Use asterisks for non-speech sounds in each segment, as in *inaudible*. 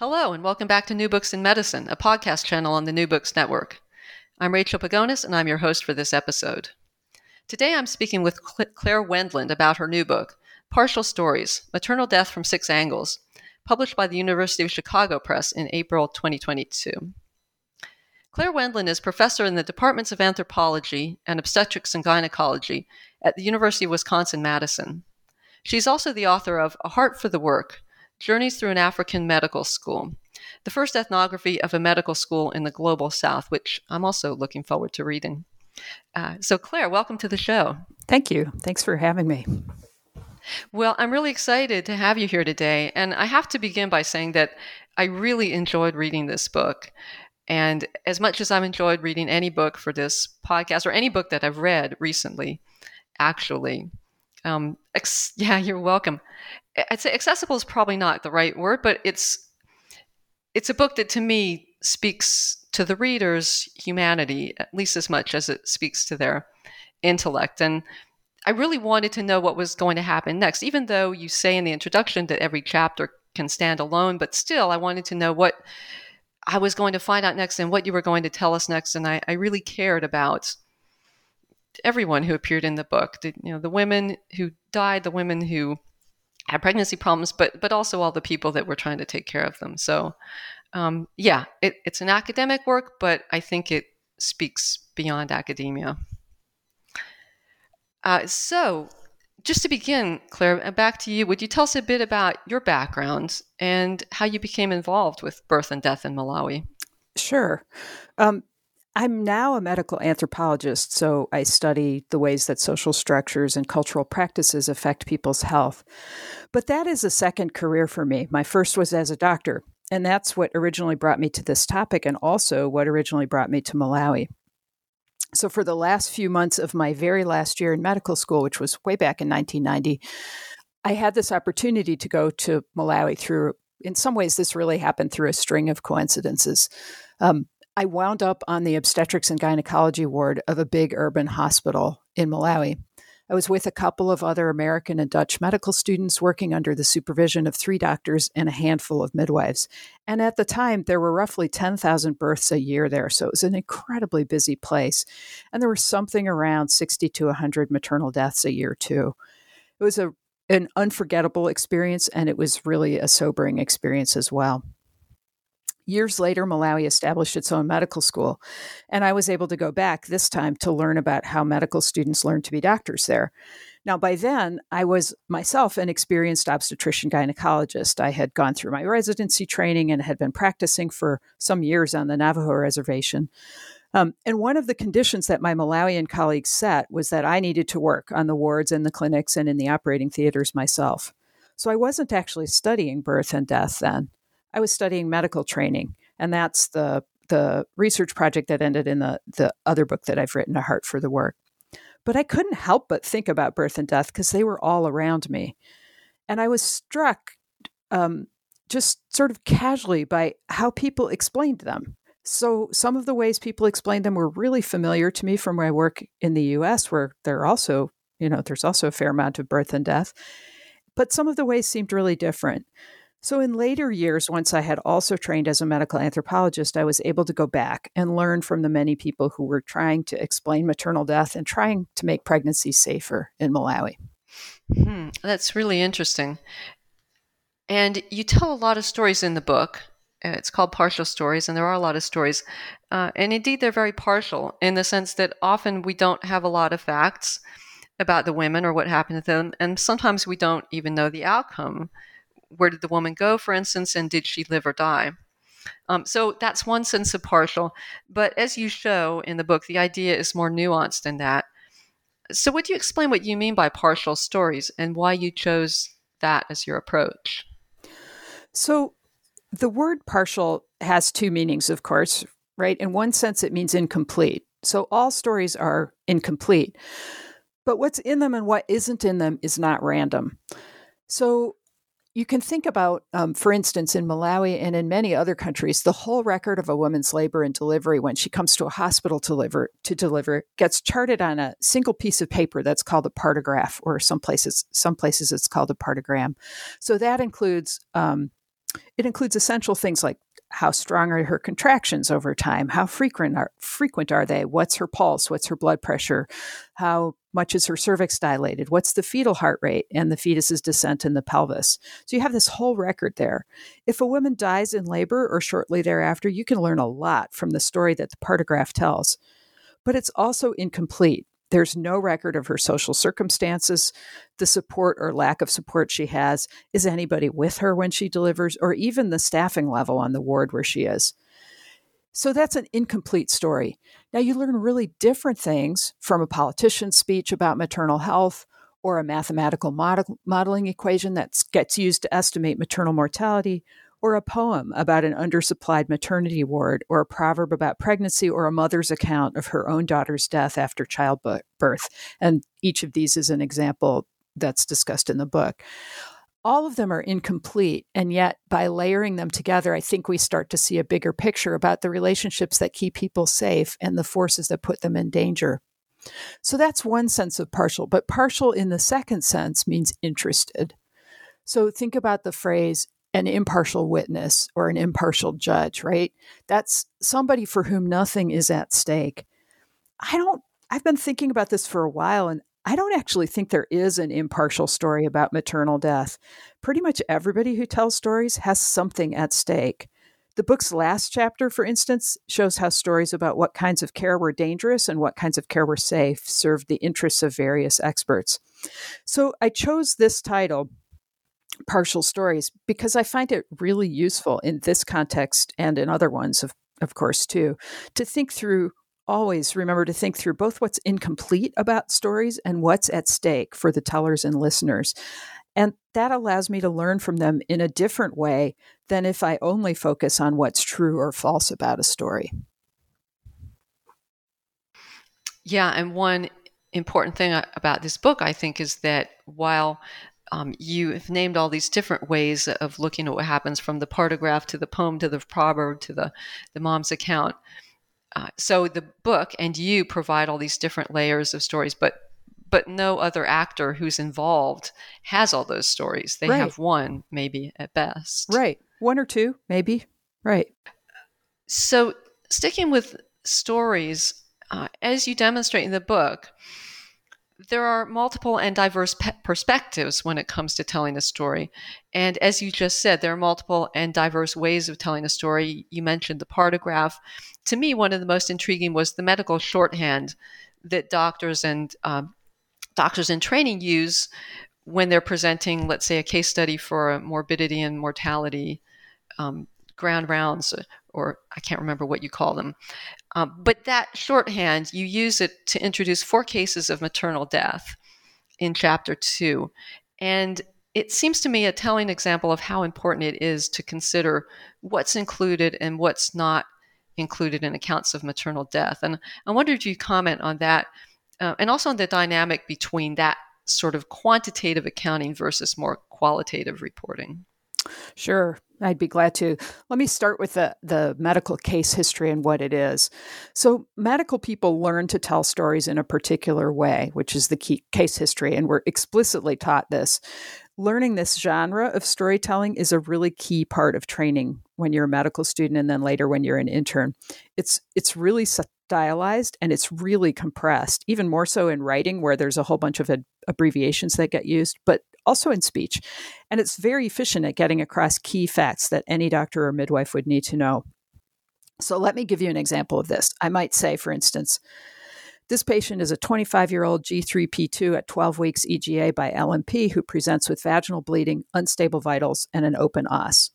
Hello, and welcome back to New Books in Medicine, a podcast channel on the New Books Network. I'm Rachel Pagonis, and I'm your host for this episode. Today I'm speaking with Claire Wendland about her new book, Partial Stories Maternal Death from Six Angles, published by the University of Chicago Press in April 2022. Claire Wendland is professor in the departments of anthropology and obstetrics and gynecology at the University of Wisconsin Madison. She's also the author of A Heart for the Work Journeys Through an African Medical School, the first ethnography of a medical school in the global south, which I'm also looking forward to reading. Uh, so, Claire, welcome to the show. Thank you. Thanks for having me. Well, I'm really excited to have you here today. And I have to begin by saying that I really enjoyed reading this book. And as much as I've enjoyed reading any book for this podcast or any book that I've read recently, actually, um, ex- *laughs* yeah, you're welcome. I'd say accessible is probably not the right word, but it's it's a book that to me speaks to the reader's humanity at least as much as it speaks to their intellect. And I really wanted to know what was going to happen next, even though you say in the introduction that every chapter can stand alone, but still I wanted to know what I was going to find out next and what you were going to tell us next. And I, I really cared about everyone who appeared in the book. The, you know, the women who died, the women who had pregnancy problems, but but also all the people that were trying to take care of them. So, um, yeah, it, it's an academic work, but I think it speaks beyond academia. Uh, so, just to begin, Claire, uh, back to you. Would you tell us a bit about your background and how you became involved with birth and death in Malawi? Sure. Um, I'm now a medical anthropologist, so I study the ways that social structures and cultural practices affect people's health. But that is a second career for me. My first was as a doctor, and that's what originally brought me to this topic and also what originally brought me to Malawi. So, for the last few months of my very last year in medical school, which was way back in 1990, I had this opportunity to go to Malawi through, in some ways, this really happened through a string of coincidences. Um, I wound up on the obstetrics and gynecology ward of a big urban hospital in Malawi. I was with a couple of other American and Dutch medical students working under the supervision of three doctors and a handful of midwives. And at the time, there were roughly 10,000 births a year there. So it was an incredibly busy place. And there were something around 60 to 100 maternal deaths a year, too. It was a, an unforgettable experience, and it was really a sobering experience as well. Years later, Malawi established its own medical school, and I was able to go back this time to learn about how medical students learn to be doctors there. Now, by then, I was myself an experienced obstetrician gynecologist. I had gone through my residency training and had been practicing for some years on the Navajo reservation. Um, and one of the conditions that my Malawian colleagues set was that I needed to work on the wards and the clinics and in the operating theaters myself. So I wasn't actually studying birth and death then. I was studying medical training, and that's the the research project that ended in the the other book that I've written, A Heart for the Work. But I couldn't help but think about birth and death because they were all around me, and I was struck um, just sort of casually by how people explained them. So some of the ways people explained them were really familiar to me from my work in the U.S., where there are also you know there's also a fair amount of birth and death, but some of the ways seemed really different. So, in later years, once I had also trained as a medical anthropologist, I was able to go back and learn from the many people who were trying to explain maternal death and trying to make pregnancy safer in Malawi. Hmm, that's really interesting. And you tell a lot of stories in the book, it's called Partial Stories, and there are a lot of stories. Uh, and indeed, they're very partial in the sense that often we don't have a lot of facts about the women or what happened to them. And sometimes we don't even know the outcome. Where did the woman go, for instance, and did she live or die? Um, so that's one sense of partial. But as you show in the book, the idea is more nuanced than that. So, would you explain what you mean by partial stories and why you chose that as your approach? So, the word partial has two meanings, of course, right? In one sense, it means incomplete. So, all stories are incomplete. But what's in them and what isn't in them is not random. So, you can think about, um, for instance, in Malawi and in many other countries, the whole record of a woman's labor and delivery when she comes to a hospital to deliver, to deliver gets charted on a single piece of paper that's called a partograph, or some places some places it's called a partogram. So that includes um, it includes essential things like how strong are her contractions over time? How frequent are frequent are they? What's her pulse? What's her blood pressure? How much is her cervix dilated? What's the fetal heart rate and the fetus's descent in the pelvis? So you have this whole record there. If a woman dies in labor or shortly thereafter, you can learn a lot from the story that the partograph tells. But it's also incomplete. There's no record of her social circumstances, the support or lack of support she has. Is anybody with her when she delivers, or even the staffing level on the ward where she is? So that's an incomplete story. Now, you learn really different things from a politician's speech about maternal health or a mathematical model, modeling equation that gets used to estimate maternal mortality or a poem about an undersupplied maternity ward, or a proverb about pregnancy, or a mother's account of her own daughter's death after childbirth. And each of these is an example that's discussed in the book. All of them are incomplete. And yet, by layering them together, I think we start to see a bigger picture about the relationships that keep people safe and the forces that put them in danger. So that's one sense of partial, but partial in the second sense means interested. So think about the phrase an impartial witness or an impartial judge, right? That's somebody for whom nothing is at stake. I don't, I've been thinking about this for a while and I don't actually think there is an impartial story about maternal death. Pretty much everybody who tells stories has something at stake. The book's last chapter, for instance, shows how stories about what kinds of care were dangerous and what kinds of care were safe served the interests of various experts. So I chose this title partial stories because I find it really useful in this context and in other ones, of, of course, too, to think through. Always remember to think through both what's incomplete about stories and what's at stake for the tellers and listeners. And that allows me to learn from them in a different way than if I only focus on what's true or false about a story. Yeah, and one important thing about this book, I think, is that while um, you have named all these different ways of looking at what happens from the partograph to the poem to the proverb to the, the mom's account. Uh, so the book and you provide all these different layers of stories, but but no other actor who's involved has all those stories. They right. have one, maybe at best. Right, one or two, maybe. Right. So sticking with stories, uh, as you demonstrate in the book, there are multiple and diverse pe- perspectives when it comes to telling a story. And as you just said, there are multiple and diverse ways of telling a story. You mentioned the partograph. To me, one of the most intriguing was the medical shorthand that doctors and um, doctors in training use when they're presenting, let's say, a case study for morbidity and mortality um, grand rounds or I can't remember what you call them. Um, but that shorthand, you use it to introduce four cases of maternal death in chapter two. And it seems to me a telling example of how important it is to consider what's included and what's not included in accounts of maternal death. And I wonder if you comment on that uh, and also on the dynamic between that sort of quantitative accounting versus more qualitative reporting. Sure. I'd be glad to. Let me start with the, the medical case history and what it is. So, medical people learn to tell stories in a particular way, which is the key case history, and we're explicitly taught this. Learning this genre of storytelling is a really key part of training when you're a medical student and then later when you're an intern. It's it's really stylized and it's really compressed, even more so in writing where there's a whole bunch of ad- abbreviations that get used, but also in speech. And it's very efficient at getting across key facts that any doctor or midwife would need to know. So let me give you an example of this. I might say, for instance, this patient is a 25 year old G3P2 at 12 weeks EGA by LMP who presents with vaginal bleeding, unstable vitals, and an open os.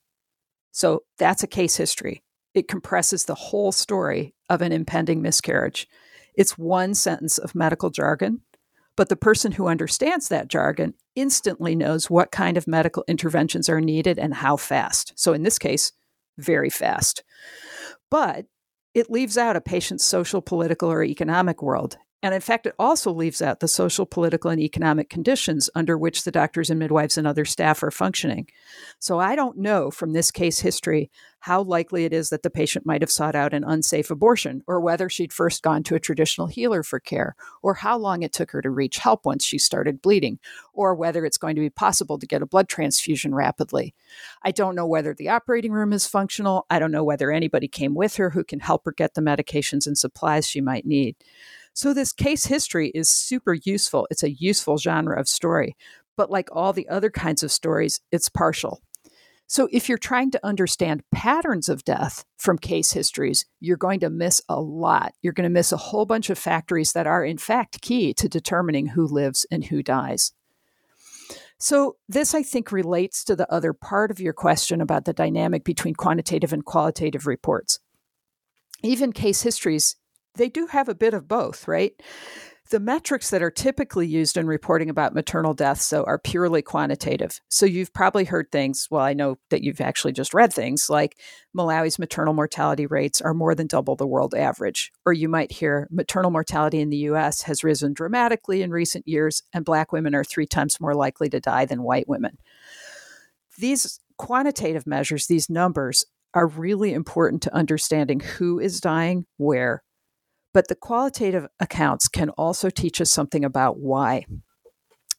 So that's a case history. It compresses the whole story of an impending miscarriage. It's one sentence of medical jargon, but the person who understands that jargon instantly knows what kind of medical interventions are needed and how fast. So in this case, very fast. But it leaves out a patient's social, political, or economic world. And in fact, it also leaves out the social, political, and economic conditions under which the doctors and midwives and other staff are functioning. So I don't know from this case history how likely it is that the patient might have sought out an unsafe abortion, or whether she'd first gone to a traditional healer for care, or how long it took her to reach help once she started bleeding, or whether it's going to be possible to get a blood transfusion rapidly. I don't know whether the operating room is functional. I don't know whether anybody came with her who can help her get the medications and supplies she might need. So, this case history is super useful. It's a useful genre of story. But like all the other kinds of stories, it's partial. So, if you're trying to understand patterns of death from case histories, you're going to miss a lot. You're going to miss a whole bunch of factories that are, in fact, key to determining who lives and who dies. So, this I think relates to the other part of your question about the dynamic between quantitative and qualitative reports. Even case histories they do have a bit of both, right? The metrics that are typically used in reporting about maternal deaths, so, are purely quantitative. So, you've probably heard things, well, I know that you've actually just read things like Malawi's maternal mortality rates are more than double the world average. Or you might hear maternal mortality in the US has risen dramatically in recent years, and Black women are three times more likely to die than white women. These quantitative measures, these numbers, are really important to understanding who is dying where but the qualitative accounts can also teach us something about why.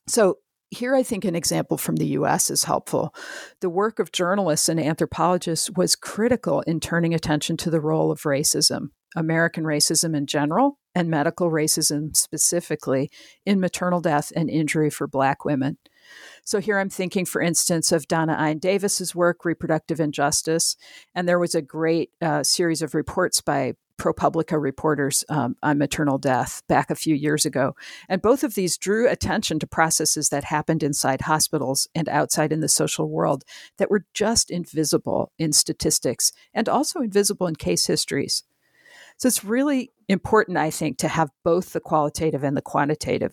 So, here I think an example from the US is helpful. The work of journalists and anthropologists was critical in turning attention to the role of racism, American racism in general, and medical racism specifically, in maternal death and injury for Black women. So here I'm thinking, for instance, of Dána-Ain Davis's work, Reproductive Injustice, and there was a great uh, series of reports by ProPublica reporters um, on maternal death back a few years ago. And both of these drew attention to processes that happened inside hospitals and outside in the social world that were just invisible in statistics and also invisible in case histories. So it's really important, I think, to have both the qualitative and the quantitative.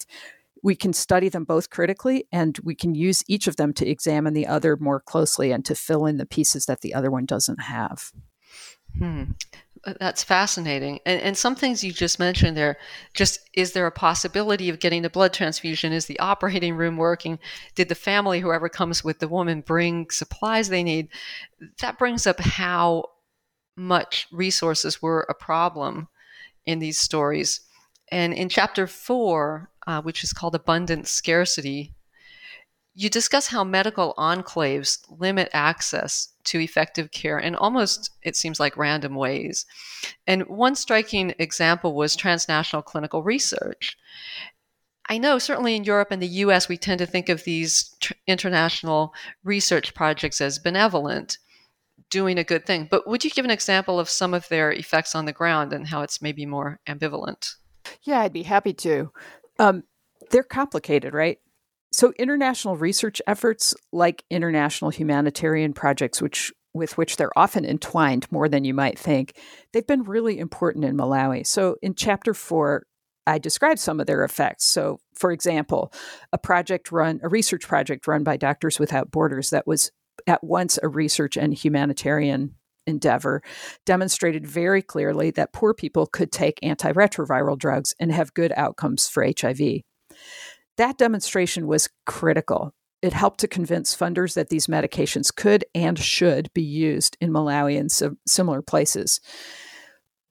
We can study them both critically, and we can use each of them to examine the other more closely and to fill in the pieces that the other one doesn't have. Hmm. Uh, that's fascinating. And, and some things you just mentioned there just is there a possibility of getting a blood transfusion? Is the operating room working? Did the family, whoever comes with the woman, bring supplies they need? That brings up how much resources were a problem in these stories. And in chapter four, uh, which is called Abundant Scarcity, you discuss how medical enclaves limit access to effective care in almost, it seems like, random ways. And one striking example was transnational clinical research. I know certainly in Europe and the US, we tend to think of these tr- international research projects as benevolent, doing a good thing. But would you give an example of some of their effects on the ground and how it's maybe more ambivalent? Yeah, I'd be happy to. Um, they're complicated, right? So, international research efforts, like international humanitarian projects, which with which they're often entwined more than you might think, they've been really important in Malawi. So, in chapter four, I describe some of their effects. So, for example, a project run, a research project run by Doctors Without Borders that was at once a research and humanitarian endeavor demonstrated very clearly that poor people could take antiretroviral drugs and have good outcomes for HIV. That demonstration was critical. It helped to convince funders that these medications could and should be used in Malawi and so similar places.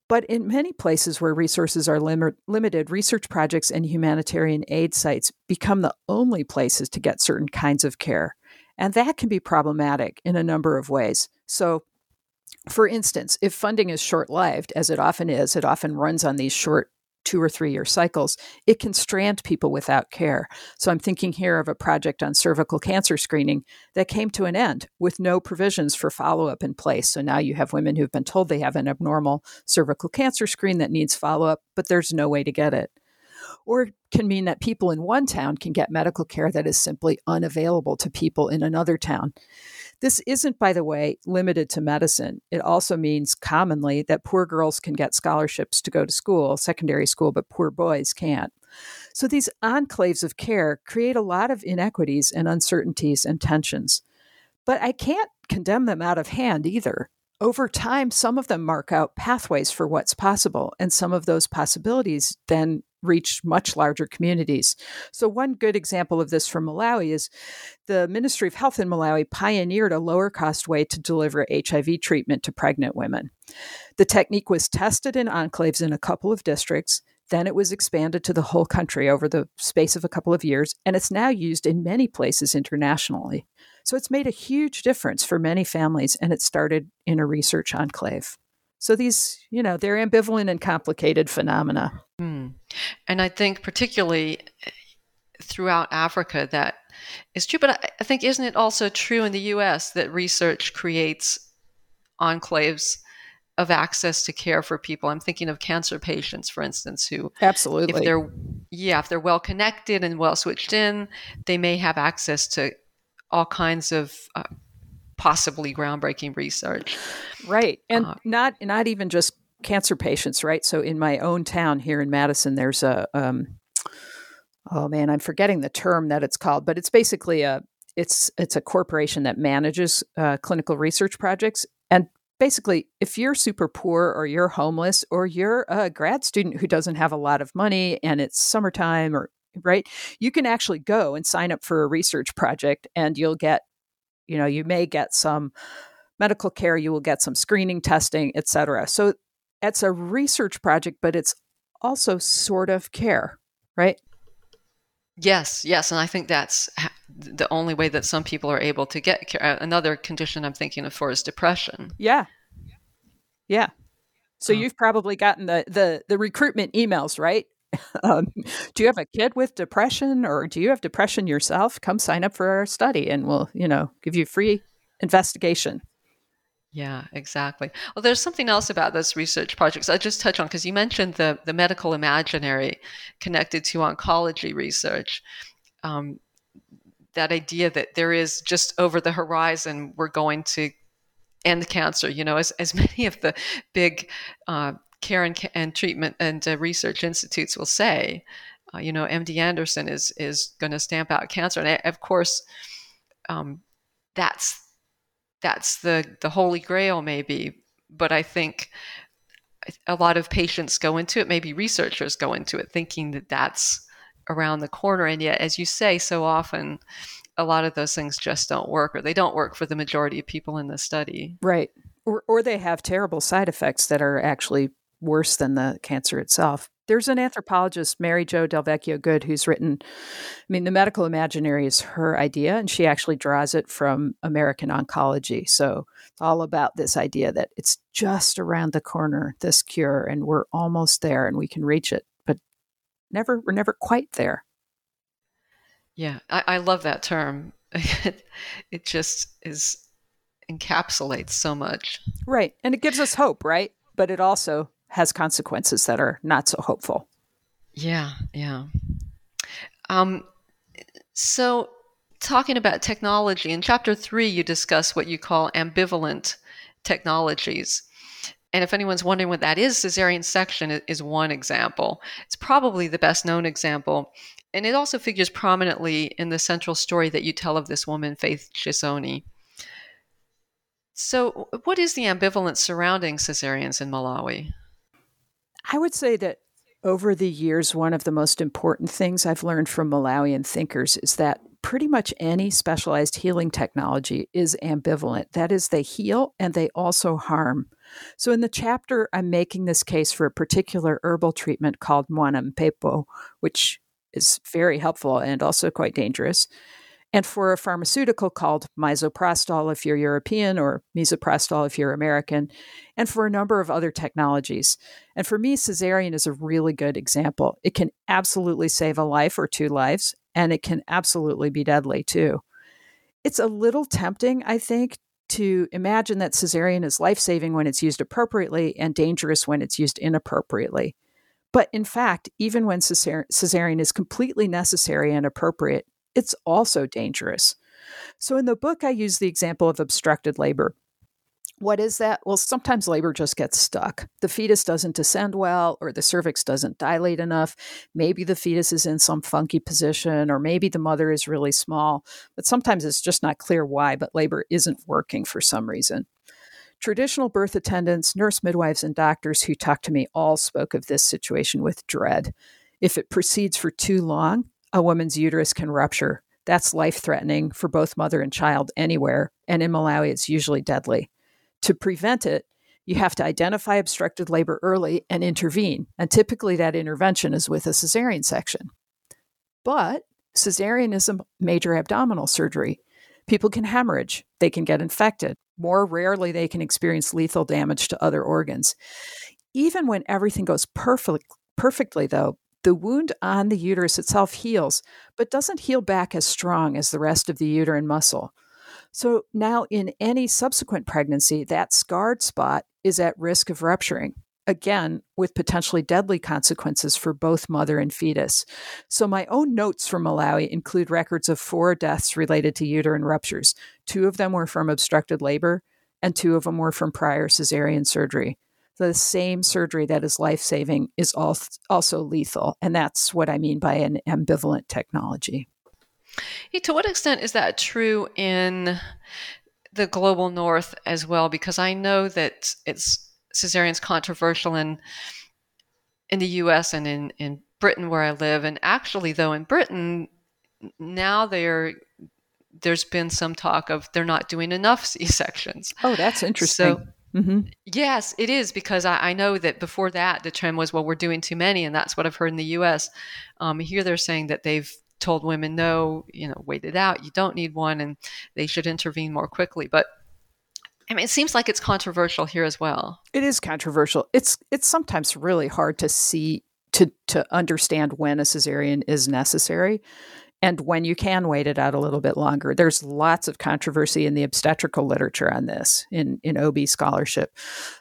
But in many places where resources are lim- limited, research projects and humanitarian aid sites become the only places to get certain kinds of care. And that can be problematic in a number of ways. So, for instance, if funding is short lived, as it often is, it often runs on these short two or three year cycles, it can strand people without care. So I'm thinking here of a project on cervical cancer screening that came to an end with no provisions for follow up in place. So now you have women who've been told they have an abnormal cervical cancer screen that needs follow up, but there's no way to get it. Or can mean that people in one town can get medical care that is simply unavailable to people in another town. This isn't, by the way, limited to medicine. It also means commonly that poor girls can get scholarships to go to school, secondary school, but poor boys can't. So these enclaves of care create a lot of inequities and uncertainties and tensions. But I can't condemn them out of hand either. Over time, some of them mark out pathways for what's possible, and some of those possibilities then reach much larger communities. So, one good example of this from Malawi is the Ministry of Health in Malawi pioneered a lower cost way to deliver HIV treatment to pregnant women. The technique was tested in enclaves in a couple of districts. Then it was expanded to the whole country over the space of a couple of years, and it's now used in many places internationally. So it's made a huge difference for many families, and it started in a research enclave. So these, you know, they're ambivalent and complicated phenomena. Hmm. And I think particularly eh, throughout Africa that is true. But I think isn't it also true in the U.S. that research creates enclaves of access to care for people? I'm thinking of cancer patients, for instance, who absolutely if they're yeah if they're well connected and well switched in, they may have access to all kinds of uh, possibly groundbreaking research. Right. And uh, not not even just cancer patients, right? So in my own town here in Madison, there's a um, oh man, I'm forgetting the term that it's called, but it's basically a it's it's a corporation that manages uh, clinical research projects and basically if you're super poor or you're homeless or you're a grad student who doesn't have a lot of money and it's summertime or right you can actually go and sign up for a research project and you'll get you know you may get some medical care you will get some screening testing etc so it's a research project but it's also sort of care right? Yes yes and i think that's the only way that some people are able to get care uh, another condition i'm thinking of for is depression. Yeah. Yeah. So oh. you've probably gotten the the the recruitment emails right *laughs* um, do you have a kid with depression or do you have depression yourself? Come sign up for our study and we'll, you know, give you free investigation. Yeah, exactly. Well, there's something else about this research projects I just touch on because you mentioned the the medical imaginary connected to oncology research. Um, that idea that there is just over the horizon, we're going to end cancer. You know, as as *laughs* many of the big uh, care and, and treatment and uh, research institutes will say, uh, you know, MD Anderson is is going to stamp out cancer, and of course, um, that's that's the the holy grail, maybe. But I think a lot of patients go into it, maybe researchers go into it, thinking that that's around the corner, and yet, as you say, so often. A lot of those things just don't work, or they don't work for the majority of people in the study. Right. Or, or they have terrible side effects that are actually worse than the cancer itself. There's an anthropologist, Mary Jo DelVecchio Good, who's written, I mean, the medical imaginary is her idea, and she actually draws it from American oncology. So it's all about this idea that it's just around the corner, this cure, and we're almost there and we can reach it, but never, we're never quite there. Yeah, I, I love that term. *laughs* it just is encapsulates so much. Right. And it gives us hope, right? But it also has consequences that are not so hopeful. Yeah, yeah. Um, so, talking about technology, in chapter three, you discuss what you call ambivalent technologies. And if anyone's wondering what that is, cesarean section is one example. It's probably the best known example. And it also figures prominently in the central story that you tell of this woman, Faith Chisoni. So, what is the ambivalence surrounding cesareans in Malawi? I would say that over the years, one of the most important things I've learned from Malawian thinkers is that pretty much any specialized healing technology is ambivalent. That is, they heal and they also harm. So, in the chapter, I'm making this case for a particular herbal treatment called Mwana Mpepo, which is very helpful and also quite dangerous. And for a pharmaceutical called misoprostol if you're European or misoprostol if you're American, and for a number of other technologies. And for me, cesarean is a really good example. It can absolutely save a life or two lives, and it can absolutely be deadly too. It's a little tempting, I think, to imagine that cesarean is life saving when it's used appropriately and dangerous when it's used inappropriately. But in fact, even when cesarean is completely necessary and appropriate, it's also dangerous. So in the book, I use the example of obstructed labor. What is that? Well, sometimes labor just gets stuck. The fetus doesn't descend well, or the cervix doesn't dilate enough. Maybe the fetus is in some funky position, or maybe the mother is really small. But sometimes it's just not clear why, but labor isn't working for some reason. Traditional birth attendants, nurse midwives, and doctors who talked to me all spoke of this situation with dread. If it proceeds for too long, a woman's uterus can rupture. That's life threatening for both mother and child anywhere, and in Malawi, it's usually deadly. To prevent it, you have to identify obstructed labor early and intervene, and typically that intervention is with a cesarean section. But cesarean is a major abdominal surgery. People can hemorrhage, they can get infected. More rarely, they can experience lethal damage to other organs. Even when everything goes perfect, perfectly, though, the wound on the uterus itself heals, but doesn't heal back as strong as the rest of the uterine muscle. So now, in any subsequent pregnancy, that scarred spot is at risk of rupturing again, with potentially deadly consequences for both mother and fetus. So, my own notes from Malawi include records of four deaths related to uterine ruptures. Two of them were from obstructed labor, and two of them were from prior cesarean surgery. The same surgery that is life saving is also lethal. And that's what I mean by an ambivalent technology. Hey, to what extent is that true in the global north as well? Because I know that it's cesarean's controversial in in the U.S. and in in Britain where I live. And actually, though, in Britain now they're there's been some talk of they're not doing enough *laughs* C sections. Oh, that's interesting. So, mm-hmm. Yes, it is because I, I, know that before that the trend was well we're doing too many, and that's what I've heard in the U.S. Um, here they're saying that they've told women no, you know, wait it out, you don't need one, and they should intervene more quickly. But I mean, it seems like it's controversial here as well. It is controversial. It's it's sometimes really hard to see to to understand when a cesarean is necessary and when you can wait it out a little bit longer. There's lots of controversy in the obstetrical literature on this in in OB scholarship.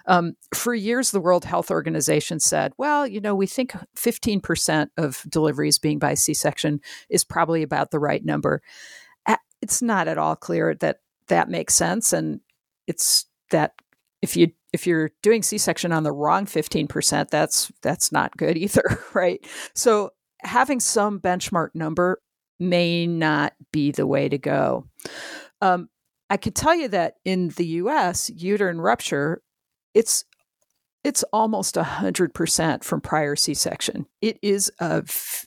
Um, for years, the World Health Organization said, "Well, you know, we think 15% of deliveries being by C-section is probably about the right number." It's not at all clear that that makes sense, and it's that if you if you're doing c-section on the wrong 15% that's that's not good either *laughs* right so having some benchmark number may not be the way to go um, i could tell you that in the us uterine rupture it's it's almost 100% from prior C section. It is a,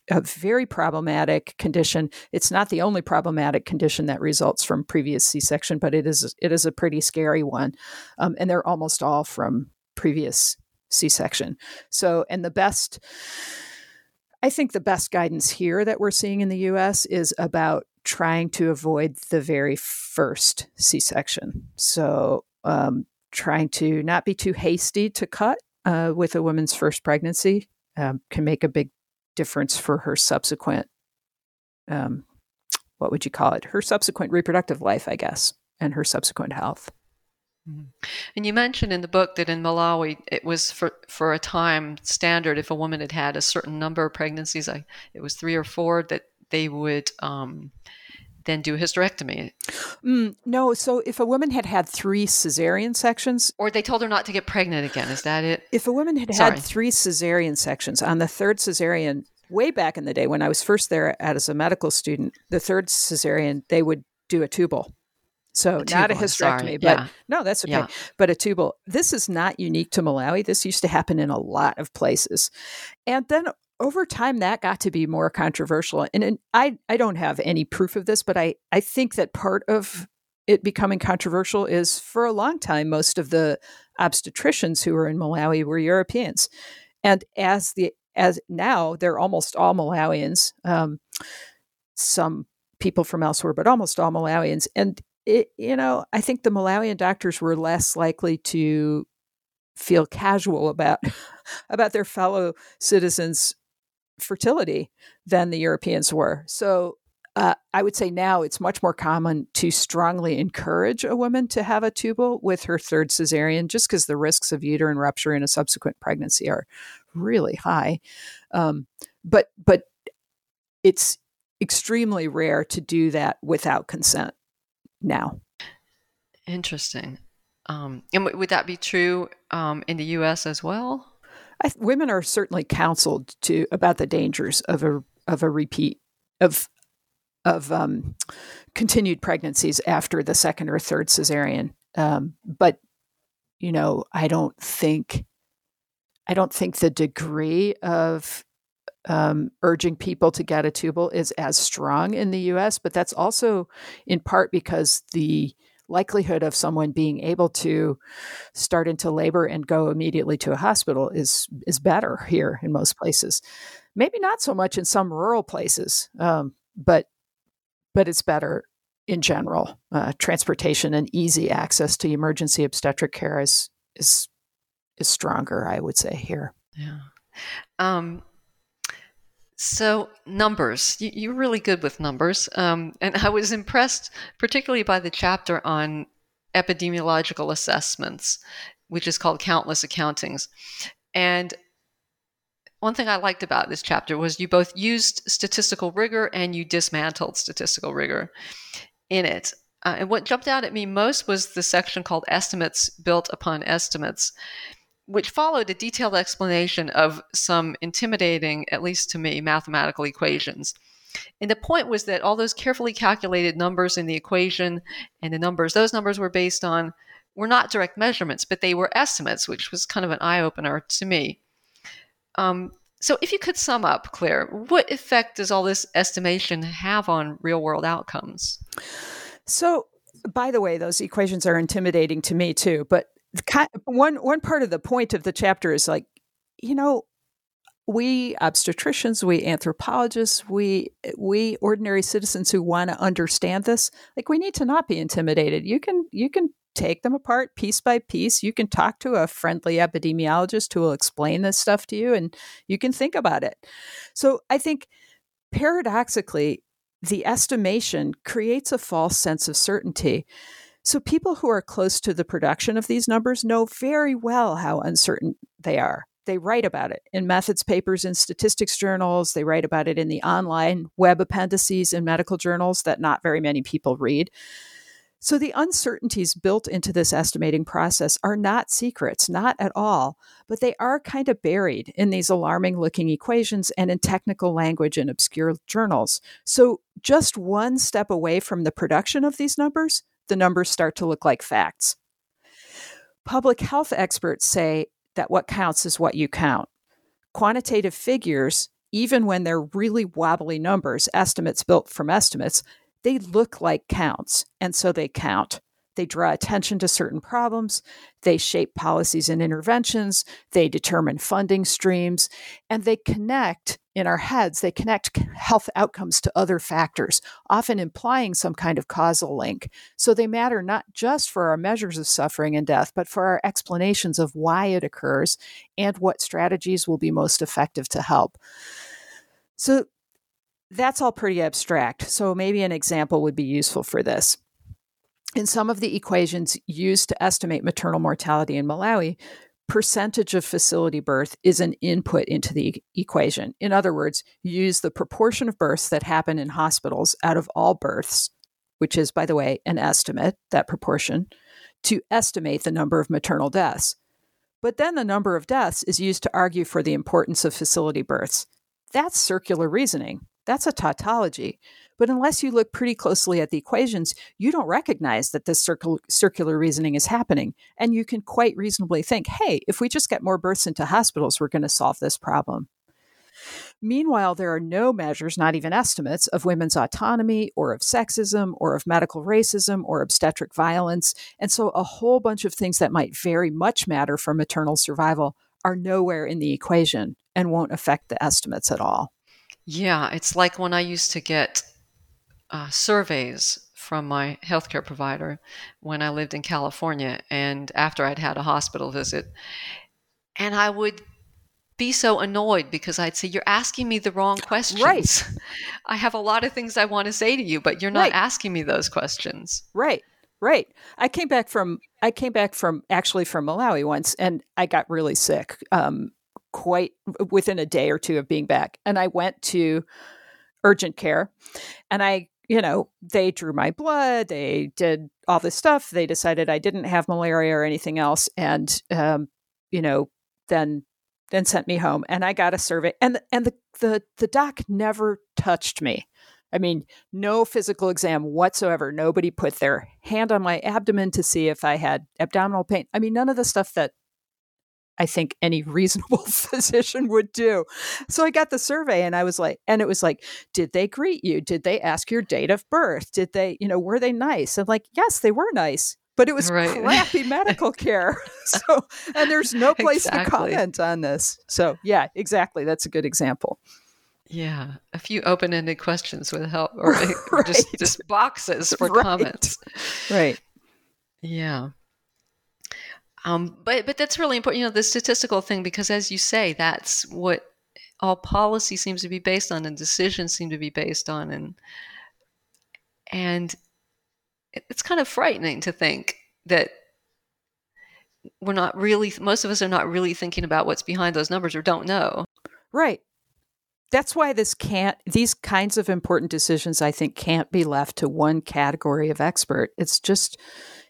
a very problematic condition. It's not the only problematic condition that results from previous C section, but it is, it is a pretty scary one. Um, and they're almost all from previous C section. So, and the best, I think the best guidance here that we're seeing in the US is about trying to avoid the very first C section. So, um, trying to not be too hasty to cut uh, with a woman's first pregnancy um, can make a big difference for her subsequent, um, what would you call it? Her subsequent reproductive life, I guess, and her subsequent health. Mm-hmm. And you mentioned in the book that in Malawi, it was for, for a time standard if a woman had had a certain number of pregnancies, I, it was three or four, that they would um, then do a hysterectomy. Mm, no, so if a woman had had three cesarean sections, or they told her not to get pregnant again, is that it? If a woman had Sorry. had three cesarean sections on the third cesarean, way back in the day when I was first there as a medical student, the third cesarean they would do a tubal. So a not a hysterectomy, sorry. but yeah. no, that's okay. Yeah. But a tubal. This is not unique to Malawi. This used to happen in a lot of places. And then over time that got to be more controversial and, and, I, I don't have any proof of this but I, I think that part of it becoming controversial is for a long time most of the obstetricians who were in malawi were europeans and as the as now they're almost all malawians um, some people from elsewhere, but almost all Malawians. And it, you know, I think the Malawian doctors were less likely to feel casual about *laughs* about their fellow citizens' fertility than the Europeans were. So uh, I would say now it's much more common to strongly encourage a woman to have a tubal with her third cesarean, just because the risks of uterine rupture in a subsequent pregnancy are really high. Um, but but it's extremely rare to do that without consent now. Interesting. Um, and w- would that be true um, in the U.S. as well? I, women are certainly counseled to about the dangers of a of a repeat of of um, continued pregnancies after the second or third cesarean. Um, but you know, I don't think I don't think the degree of um, urging people to get a tubal is as strong in the U.S. But that's also in part because the likelihood of someone being able to start into labor and go immediately to a hospital is is better here in most places. Maybe not so much in some rural places, um, but but it's better in general. Uh, transportation and easy access to emergency obstetric care is is is stronger, I would say here. Yeah. Um, so numbers, you, you're really good with numbers, um, and I was impressed, particularly by the chapter on epidemiological assessments, which is called Countless Accountings. And one thing I liked about this chapter was you both used statistical rigor and you dismantled statistical rigor in it. Uh, and what jumped out at me most was the section called Estimates Built Upon Estimates which followed a detailed explanation of some intimidating, at least to me, mathematical equations. And the point was that all those carefully calculated numbers in the equation and the numbers those numbers were based on were not direct measurements, but they were estimates, which was kind of an eye opener to me. Um, so, if you could sum up, Claire, what effect does all this estimation have on real world outcomes? So, by the way, those equations are intimidating to me too, but one one part of the point of the chapter is like, you know, we obstetricians, we anthropologists, we we ordinary citizens who want to understand this, like we need to not be intimidated. You can you can take them apart piece by piece. You can talk to a friendly epidemiologist who will explain this stuff to you and you can think about it. So I think paradoxically, the estimation creates a false sense of certainty so people who are close to the production of these numbers know very well how uncertain they are. They write about it in methods papers in statistics journals. They write about it in the online web appendices in medical journals that not very many people read. So the uncertainties built into this estimating process are not secrets, not at all, but they are kind of buried in these alarming looking equations and in technical language in obscure journals. So just one step away from the production of these numbers the numbers start to look like facts. Public health experts say that what counts is what you count. Quantitative figures, even when they're really wobbly numbers, estimates built from estimates, they look like counts, and so they count. They draw attention to certain problems. They shape policies and interventions. They determine funding streams. And they connect in our heads, they connect health outcomes to other factors, often implying some kind of causal link. So they matter not just for our measures of suffering and death, but for our explanations of why it occurs and what strategies will be most effective to help. So that's all pretty abstract. So maybe an example would be useful for this in some of the equations used to estimate maternal mortality in Malawi, percentage of facility birth is an input into the equation. In other words, use the proportion of births that happen in hospitals out of all births, which is, by the way, an estimate, that proportion, to estimate the number of maternal deaths. But then the number of deaths is used to argue for the importance of facility births. That's circular reasoning. That's a tautology. But unless you look pretty closely at the equations, you don't recognize that this circle, circular reasoning is happening. And you can quite reasonably think, hey, if we just get more births into hospitals, we're going to solve this problem. Meanwhile, there are no measures, not even estimates, of women's autonomy or of sexism or of medical racism or obstetric violence. And so a whole bunch of things that might very much matter for maternal survival are nowhere in the equation and won't affect the estimates at all. Yeah, it's like when I used to get uh, surveys from my healthcare provider when I lived in California and after I'd had a hospital visit. And I would be so annoyed because I'd say, You're asking me the wrong questions. Right. *laughs* I have a lot of things I want to say to you, but you're not right. asking me those questions. Right. Right. I came back from I came back from actually from Malawi once and I got really sick. Um, quite within a day or two of being back. And I went to urgent care and I you know, they drew my blood, they did all this stuff. They decided I didn't have malaria or anything else, and um, you know, then then sent me home. And I got a survey, and and the the the doc never touched me. I mean, no physical exam whatsoever. Nobody put their hand on my abdomen to see if I had abdominal pain. I mean, none of the stuff that I think any *laughs* reasonable physician would do. So I got the survey and I was like, and it was like, did they greet you? Did they ask your date of birth? Did they, you know, were they nice? I'm like, yes, they were nice, but it was right. crappy medical *laughs* care. *laughs* so, and there's no place exactly. to comment on this. So, yeah, exactly. That's a good example. Yeah, a few open-ended questions would help, or right. just just boxes for right. comments. Right. Yeah. Um, but but that's really important, you know, the statistical thing, because as you say, that's what all policy seems to be based on, and decisions seem to be based on, and and it's kind of frightening to think that we're not really most of us are not really thinking about what's behind those numbers or don't know. Right. That's why this can't these kinds of important decisions i think can't be left to one category of expert. It's just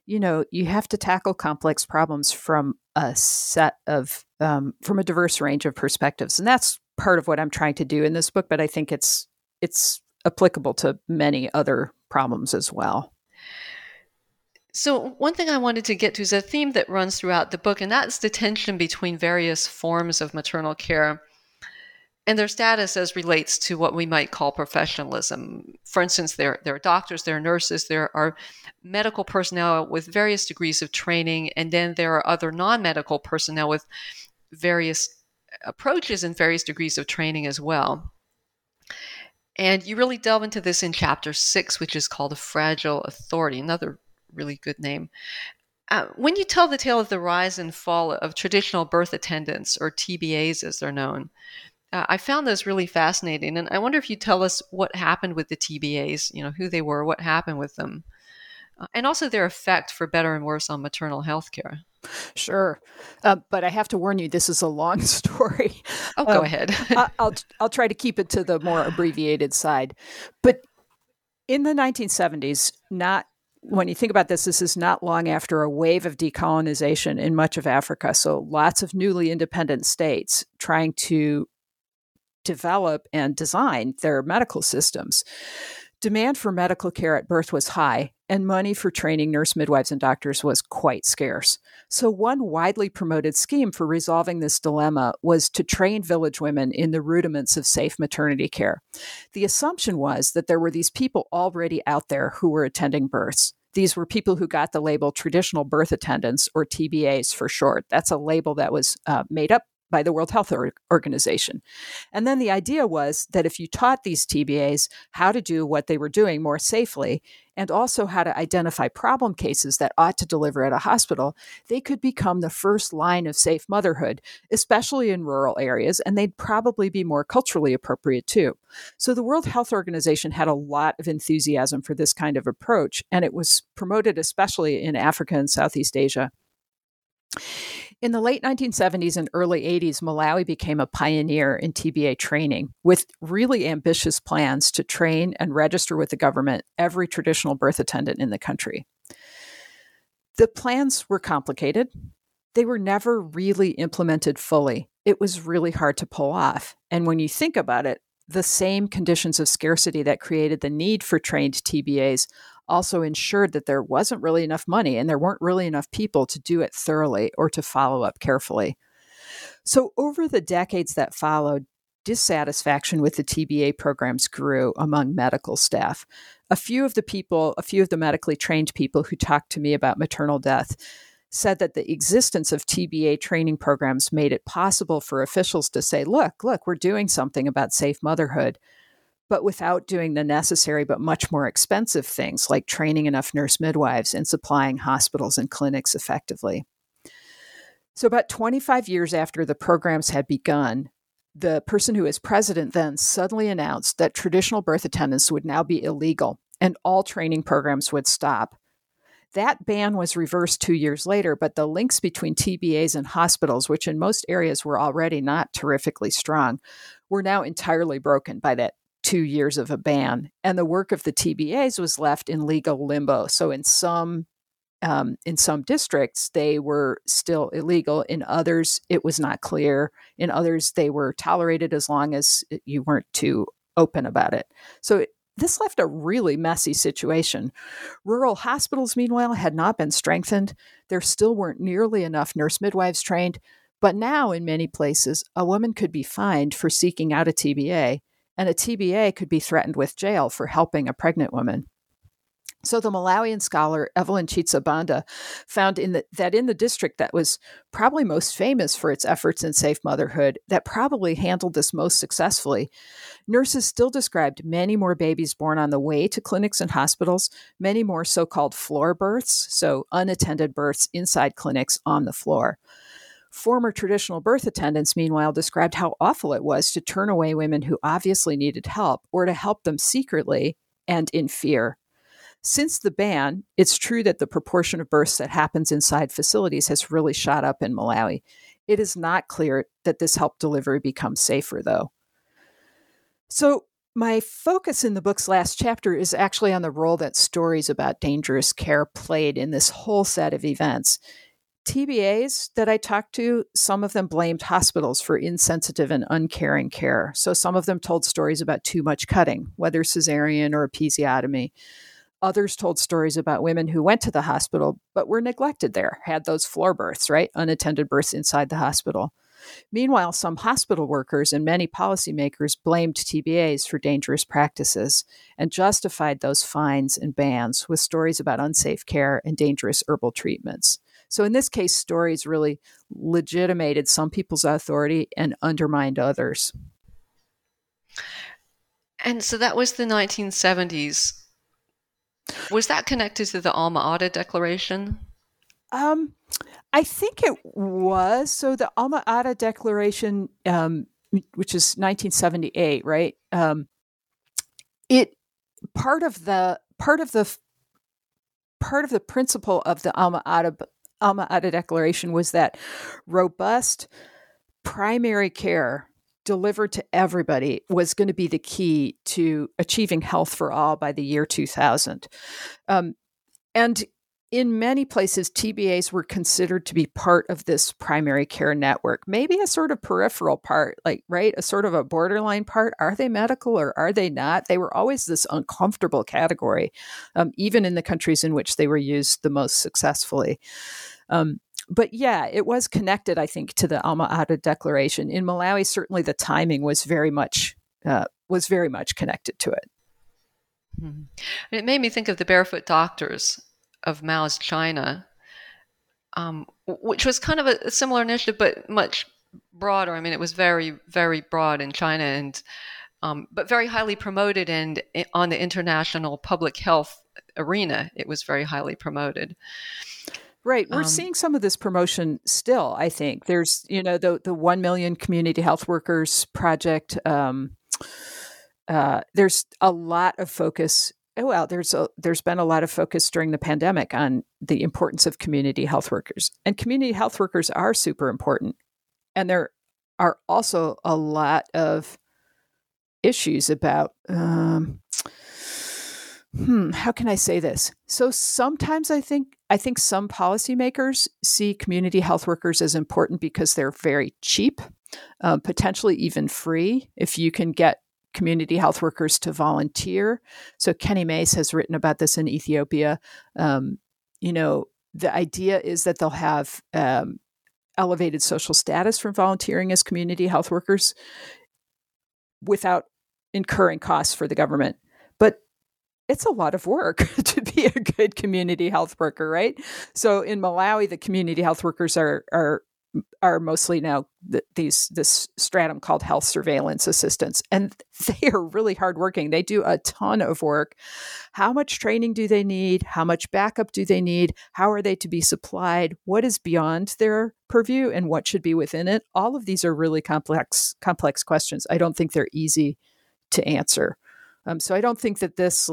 you know, you have to tackle complex problems from a set of, um, from a diverse range of perspectives. And that's part of what I'm trying to do in this book, but I think it's, it's applicable to many other problems as well. So, one thing I wanted to get to is a theme that runs throughout the book, and that's the tension between various forms of maternal care and their status as relates to what we might call professionalism. For instance, there, there are doctors, there are nurses, there are medical personnel with various degrees of training, and then there are other non medical personnel with various approaches and various degrees of training as well. And you really delve into this in chapter six, which is called A Fragile Authority, another really good name. Uh, when you tell the tale of the rise and fall of traditional birth attendants, or TBAs as they're known, uh, I found those really fascinating, and I wonder if you tell us what happened with the TBAs. You know, who they were, what happened with them, uh, and also their effect for better and worse on maternal health care. Sure, uh, but I have to warn you, this is a long *laughs* story. Oh, go um, ahead. I, I'll I'll try to keep it to the more abbreviated side, but in the 1970s, not when you think about this, this is not long after a wave of decolonization in much of Africa. So lots of newly independent states trying to develop and design their medical systems. Demand for medical care at birth was high, and money for training nurse midwives and doctors was quite scarce. So, one widely promoted scheme for resolving this dilemma was to train village women in the rudiments of safe maternity care. The assumption was that there were these people already out there who were attending births. These were people who got the label traditional birth attendants, or TBAs for short. That's a label that was uh, made up by the World Health Organization. And then the idea was that if you taught these TBAs how to do what they were doing more safely and also how to identify problem cases that ought to deliver at a hospital, they could become the first line of safe motherhood, especially in rural areas, and they'd probably be more culturally appropriate too. So the World Health Organization had a lot of enthusiasm for this kind of approach, and it was promoted especially in Africa and Southeast Asia. In the late 1970s and early 80s, Malawi became a pioneer in TBA training with really ambitious plans to train and register with the government every traditional birth attendant in the country. The plans were complicated. They were never really implemented fully. It was really hard to pull off. And when you think about it, the same conditions of scarcity that created the need for trained TBAs also ensured that there wasn't really enough money and there weren't really enough people to do it thoroughly or to follow up carefully. So, over the decades that followed, dissatisfaction with the TBA programs grew among medical staff. A few of the people, a few of the medically trained people who talked to me about maternal death said that the existence of TBA training programs made it possible for officials to say, look, look, we're doing something about safe motherhood. But without doing the necessary but much more expensive things like training enough nurse midwives and supplying hospitals and clinics effectively. So, about 25 years after the programs had begun, the person who was president then suddenly announced that traditional birth attendants would now be illegal and all training programs would stop. That ban was reversed two years later, but the links between TBAs and hospitals, which in most areas were already not terrifically strong, were now entirely broken by that two years of a ban. And the work of the TBAs was left in legal limbo. So, in some um, in some districts, they were still illegal. In others, it was not clear. In others, they were tolerated as long as you weren't too open about it. So this left a really messy situation. Rural hospitals, meanwhile, had not been strengthened. There still weren't nearly enough nurse midwives trained. But now, in many places, a woman could be fined for seeking out a TBA, and a TBA could be threatened with jail for helping a pregnant woman. So the Malawian scholar Evelyn Chitsabanda found in the, that in the district that was probably most famous for its efforts in safe motherhood, that probably handled this most successfully, nurses still described many more babies born on the way to clinics and hospitals, many more so-called floor births, so unattended births inside clinics on the floor. Former traditional birth attendants, meanwhile, described how awful it was to turn away women who obviously needed help or to help them secretly and in fear. Since the ban, it's true that the proportion of births that happens inside facilities has really shot up in Malawi. It is not clear that this help delivery becomes safer, though. So, my focus in the book's last chapter is actually on the role that stories about dangerous care played in this whole set of events. TBAs that I talked to, some of them blamed hospitals for insensitive and uncaring care. So some of them told stories about too much cutting, whether cesarean or episiotomy. Others told stories about women who went to the hospital but were neglected there, had those floor births, right? Unattended births inside the hospital. Meanwhile, some hospital workers and many policymakers blamed TBAs for dangerous practices and justified those fines and bans with stories about unsafe care and dangerous herbal treatments. So, in this case, stories really legitimated some people's authority and undermined others. And so that was the 1970s. Was that connected to the Alma Ata Declaration? Um, I think it was. So the Alma Ata Declaration, um, which is 1978, right? Um, it part of the part of the part of the principle of the Alma Ata Alma Ata Declaration was that robust primary care delivered to everybody was going to be the key to achieving health for all by the year 2000. Um, and in many places, TBAs were considered to be part of this primary care network, maybe a sort of peripheral part, like, right? A sort of a borderline part. Are they medical or are they not? They were always this uncomfortable category, um, even in the countries in which they were used the most successfully. Um, but yeah, it was connected, I think, to the Alma Ata Declaration. In Malawi, certainly the timing was very much uh, was very much connected to it. Mm-hmm. It made me think of the barefoot doctors of Mao's China, um, which was kind of a, similar initiative, but much broader. I mean, it was very, very broad in China and um, but very highly promoted and eh, on the international public health arena, it was very highly promoted. Right. We're um, seeing some of this promotion still, I think. There's, you know, the the 1 million community health workers project um, uh, there's a lot of focus well there's a, there's been a lot of focus during the pandemic on the importance of community health workers and community health workers are super important and there are also a lot of issues about um, hmm, how can I say this? So sometimes I think I think some policymakers see community health workers as important because they're very cheap, uh, potentially even free. If you can get community health workers to volunteer, so Kenny Maes has written about this in Ethiopia. Um, you know, the idea is that they'll have um, elevated social status from volunteering as community health workers without incurring costs for the government. But it's a lot of work *laughs* to be a good community health worker, right? So in Malawi, the community health workers are are are mostly now th- these this stratum called health surveillance assistants, and *laughs* they are really hardworking. They do a ton of work. How much training do they need? How much backup do they need? How are they to be supplied? What is beyond their purview, and what should be within it? All of these are really complex complex questions. I don't think they're easy to answer. Um, so I don't think that this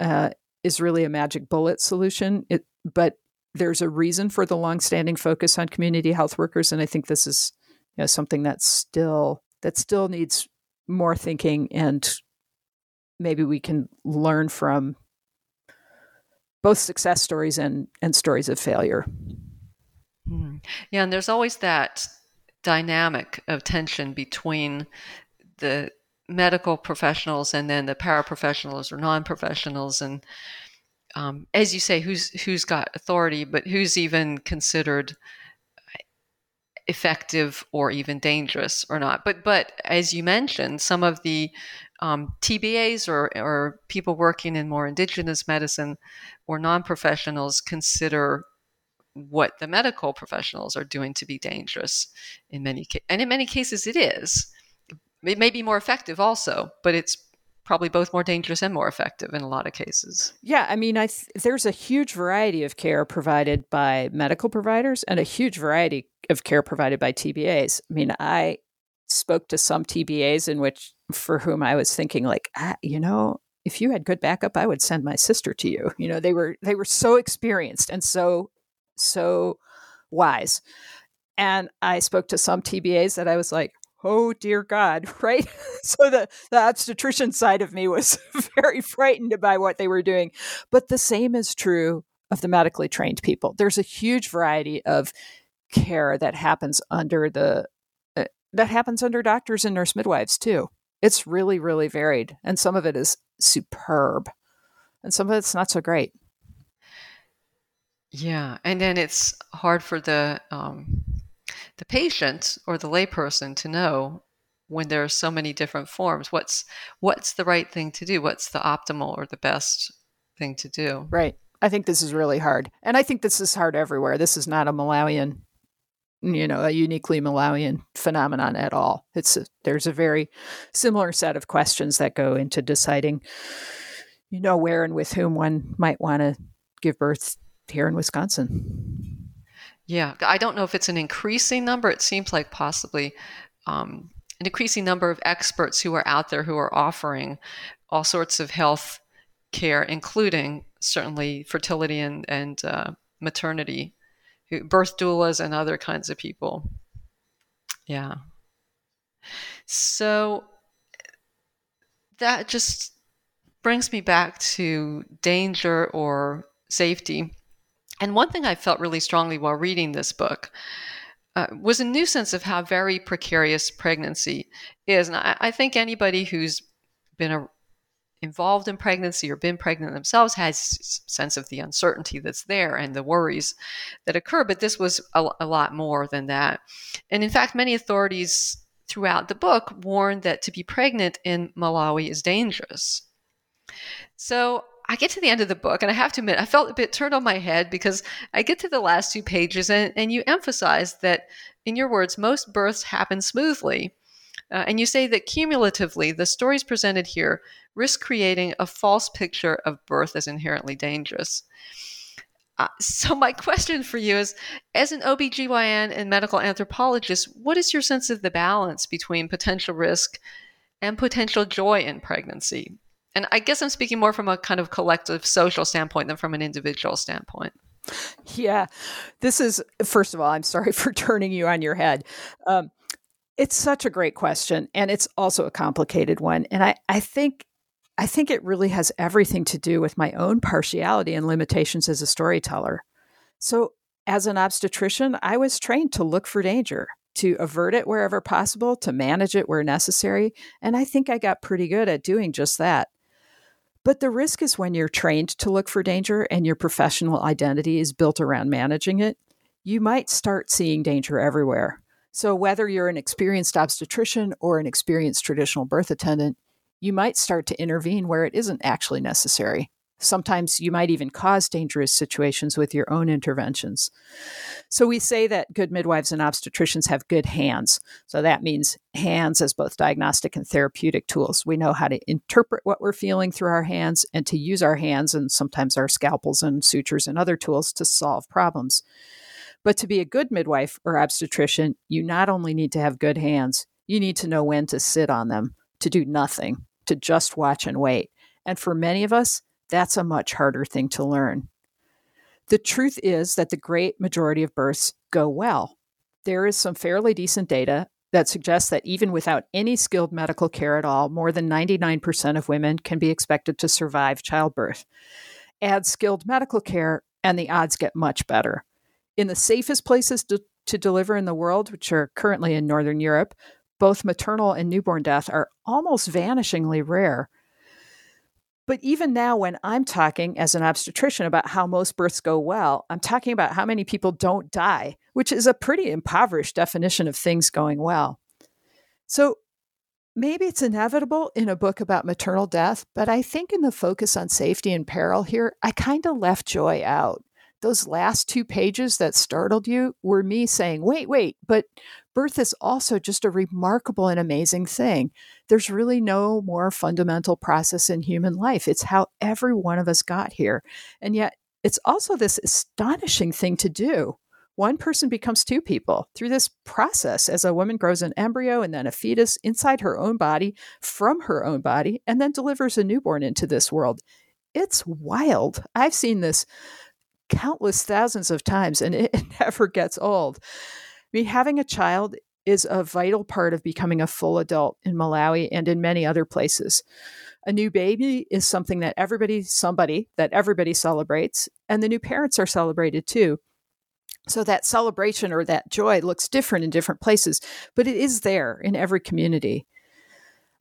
uh, is really a magic bullet solution. It, but there's a reason for the longstanding focus on community health workers, and I think this is you know, something that still that still needs more thinking, and maybe we can learn from both success stories and and stories of failure. Hmm. Yeah, and there's always that dynamic of tension between the medical professionals and then the paraprofessionals or non-professionals and um, as you say, who's who's got authority, but who's even considered effective or even dangerous or not. But but as you mentioned, some of the um, TBAs or or people working in more indigenous medicine or non-professionals consider what the medical professionals are doing to be dangerous in many and in many cases it is. It may be more effective also, but it's probably both more dangerous and more effective in a lot of cases. Yeah, I mean, I th- there's a huge variety of care provided by medical providers and a huge variety of care provided by TBAs. I mean, I spoke to some TBAs in which for whom I was thinking like, ah, you know, if you had good backup, I would send my sister to you. You know, they were they were so experienced and so so wise. And I spoke to some TBAs that I was like, oh dear God, *laughs* right? so the, the obstetrician side of me was *laughs* very frightened by what they were doing. But the same is true of the medically trained people. There's a huge variety of care that happens under the uh, that happens under doctors and nurse midwives too. It's really really varied and some of it is superb and some of it's not so great. Yeah, and then it's hard for the um, the patient or the layperson to know when there are so many different forms what's what's the right thing to do? What's the optimal or the best thing to do? Right. I think this is really hard and i think this is hard everywhere. This is not a malawian you know a uniquely malawian phenomenon at all. It's a, there's a very similar set of questions that go into deciding you know where and with whom one might want to give birth here in wisconsin yeah, I don't know if it's an increasing number. It seems like possibly um, an increasing number of experts who are out there who are offering all sorts of health care, including certainly fertility and, and uh, maternity, birth doulas, and other kinds of people. Yeah. So that just brings me back to danger or safety and one thing I felt really strongly while reading this book uh, was a new sense of how very precarious pregnancy is. And I, I think anybody who's been a, involved in pregnancy or been pregnant themselves has a sense of the uncertainty that's there and the worries that occur. But this was a, a lot more than that. And in fact, many authorities throughout the book warn that to be pregnant in Malawi is dangerous. So I get to the end of the book, and I have to admit, I felt a bit turned on my head because I get to the last two pages, and, and you emphasize that, in your words, most births happen smoothly. Uh, and you say that cumulatively, the stories presented here risk creating a false picture of birth as inherently dangerous. Uh, so, *laughs* my question for you is as an OBGYN and medical anthropologist, what is your sense of the balance between potential risk and potential joy in pregnancy? And I guess I'm speaking more from a kind of collective social standpoint than from an individual standpoint. Yeah, this is, first of all, I'm sorry *laughs* for turning you on your head. Um, it's such a great question, and it's also a complicated one. And I, I think I think it really has everything to do with my own partiality and limitations as a storyteller. So, as an obstetrician, I was trained to look for danger, to avert it wherever possible, to manage it where necessary. And I think I got pretty good at doing just that. But the risk is when you're trained to look for danger and your professional identity is built around managing it, you might start seeing danger everywhere. So, whether you're an experienced obstetrician or an experienced traditional birth attendant, you might start to intervene where it isn't actually necessary. Sometimes you might even cause dangerous situations with your own interventions. So we say that good midwives and obstetricians have good hands. So that means hands as both diagnostic and therapeutic tools. We know how to interpret what we're feeling through our hands and to use our hands and sometimes our scalpels and sutures and other tools to solve problems. But to be a good midwife or obstetrician, you not only need to have good hands, you need to know when to sit on them, to do nothing, to just watch and wait. And for many of us, that's a much harder thing to learn. The truth is that the great majority of births go well. There is some fairly decent data that suggests that even without any skilled medical care at all, more than 99% of women can be expected to survive childbirth. Add skilled medical care, and the odds get much better. In the safest places to, to deliver in the world, which are currently in Northern Europe, both maternal and newborn death are almost vanishingly rare. But even now, when I'm talking as an obstetrician about how most births go well, I'm talking about how many people don't die, which is a pretty impoverished definition of things going well. So maybe it's inevitable in a book about maternal death, but I think in the focus on safety and peril here, I kind of left joy out. Those last two pages that startled you were me saying, wait, wait, but birth is also just a remarkable and amazing thing. There's really no more fundamental process in human life. It's how every one of us got here. And yet, it's also this astonishing thing to do. One person becomes two people through this process as a woman grows an embryo and then a fetus inside her own body from her own body and then delivers a newborn into this world. It's wild. I've seen this countless thousands of times and *laughs* it never gets old. I mean, having a child is a vital part of becoming a full adult in Malawi and in many other places. A new baby is something that everybody, somebody that everybody celebrates, and the new parents are celebrated too. So that celebration or that joy looks different in different places, but it is there in every community.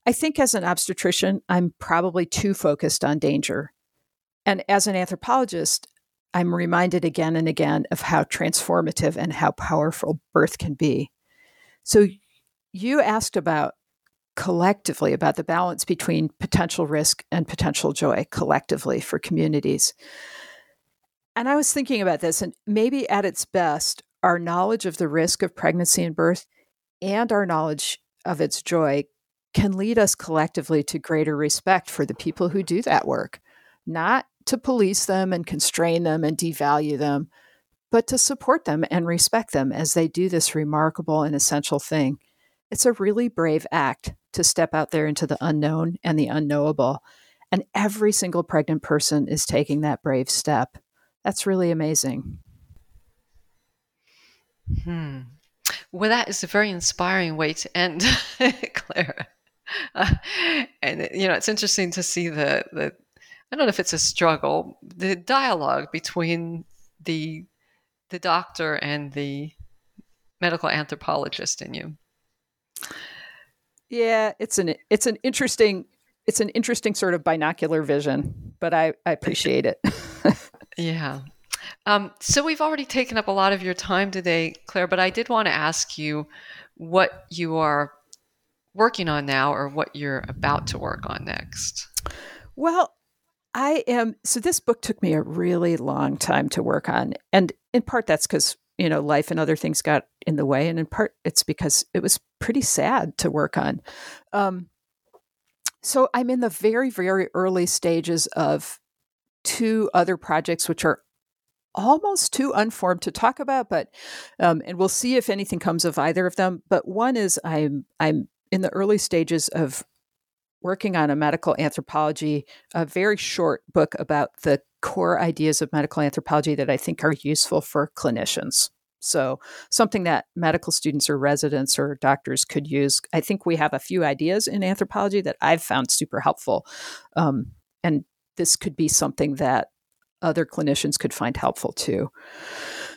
I think as an obstetrician, I'm probably too focused on danger. And as an anthropologist, I'm reminded again and again of how transformative and how powerful birth can be. So, you asked about collectively about the balance between potential risk and potential joy collectively for communities. And I was thinking about this, and maybe at its best, our knowledge of the risk of pregnancy and birth and our knowledge of its joy can lead us collectively to greater respect for the people who do that work, not to police them and constrain them and devalue them, but to support them and respect them as they do this remarkable and essential thing. It's a really brave act to step out there into the unknown and the unknowable. And every single pregnant person is taking that brave step. That's really amazing. Hmm. Well, that is a very inspiring way to end, *laughs* Claire. Uh, and you know, it's interesting to see the the I don't know if it's a struggle, the dialogue between the the doctor and the medical anthropologist in you. Yeah, it's an it's an interesting it's an interesting sort of binocular vision, but I, I appreciate it. *laughs* yeah. Um, so we've already taken up a lot of your time today, Claire, but I did want to ask you what you are working on now or what you're about to work on next. Well, I am. So this book took me a really long time to work on, and in part that's because you know life and other things got in the way, and in part it's because it was pretty sad to work on. Um, so I'm in the very very early stages of two other projects, which are almost too unformed to talk about, but um, and we'll see if anything comes of either of them. But one is I'm I'm in the early stages of working on a medical anthropology, a very short book about the core ideas of medical anthropology that I think are useful for clinicians. So, something that medical students or residents or doctors could use. I think we have a few ideas in anthropology that I've found super helpful. Um, and this could be something that other clinicians could find helpful too.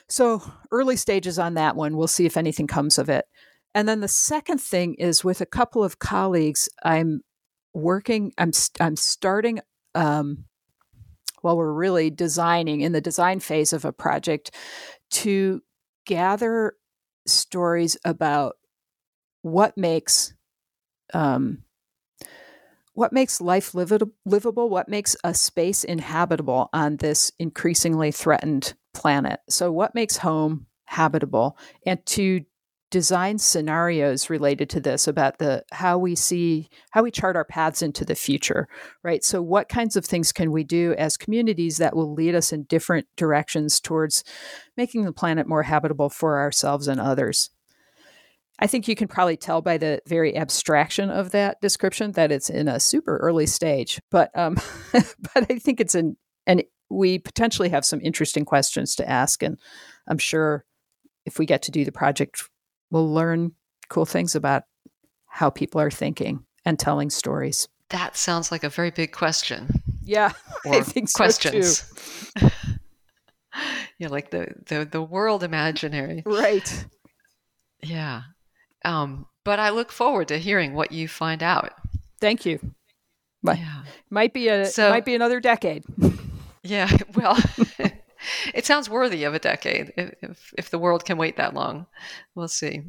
So, early stages on that one. We'll see if anything comes of it. And then the second thing is with a couple of colleagues, I'm working i'm i'm starting um, well we're really designing in the design phase of a project to gather stories about what makes um, what makes life livable? What makes a space inhabitable on this increasingly threatened planet? So, what makes home habitable? And to design scenarios related to this about the how we see how we chart our paths into the future right so what kinds of things can we do as communities that will lead us in different directions towards making the planet more habitable for ourselves and others I think you can probably tell by the very abstraction of that description that it's in a super early stage. But um, *laughs* but I think it's an and we potentially have some interesting questions to ask, and I'm sure if we get to do the project, we'll learn cool things about how people are thinking and telling stories. That sounds like a very big question. Yeah, *laughs* or I think so questions. *laughs* yeah, like the, the the world imaginary. Right. Yeah. Um, but I look forward to hearing what you find out. Thank you. But yeah. might be a so, might be another decade. *laughs* Yeah, well, *laughs* it sounds worthy of a decade if if the world can wait that long. We'll see.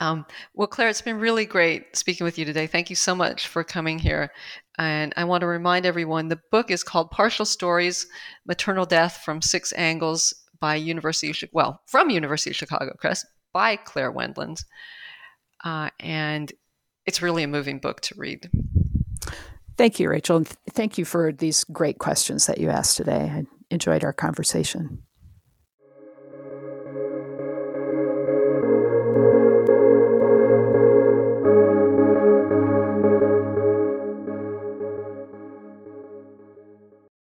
Um, well, Claire, it's been really great speaking with you today. Thank you so much for coming here. And I want to remind everyone the book is called Partial Stories Maternal Death from Six Angles by University of well, from University of Chicago Press by Claire Wendland. Uh, and it's really a moving book to read. Thank you, Rachel. And th- thank you for these great questions that you asked today. I enjoyed our conversation.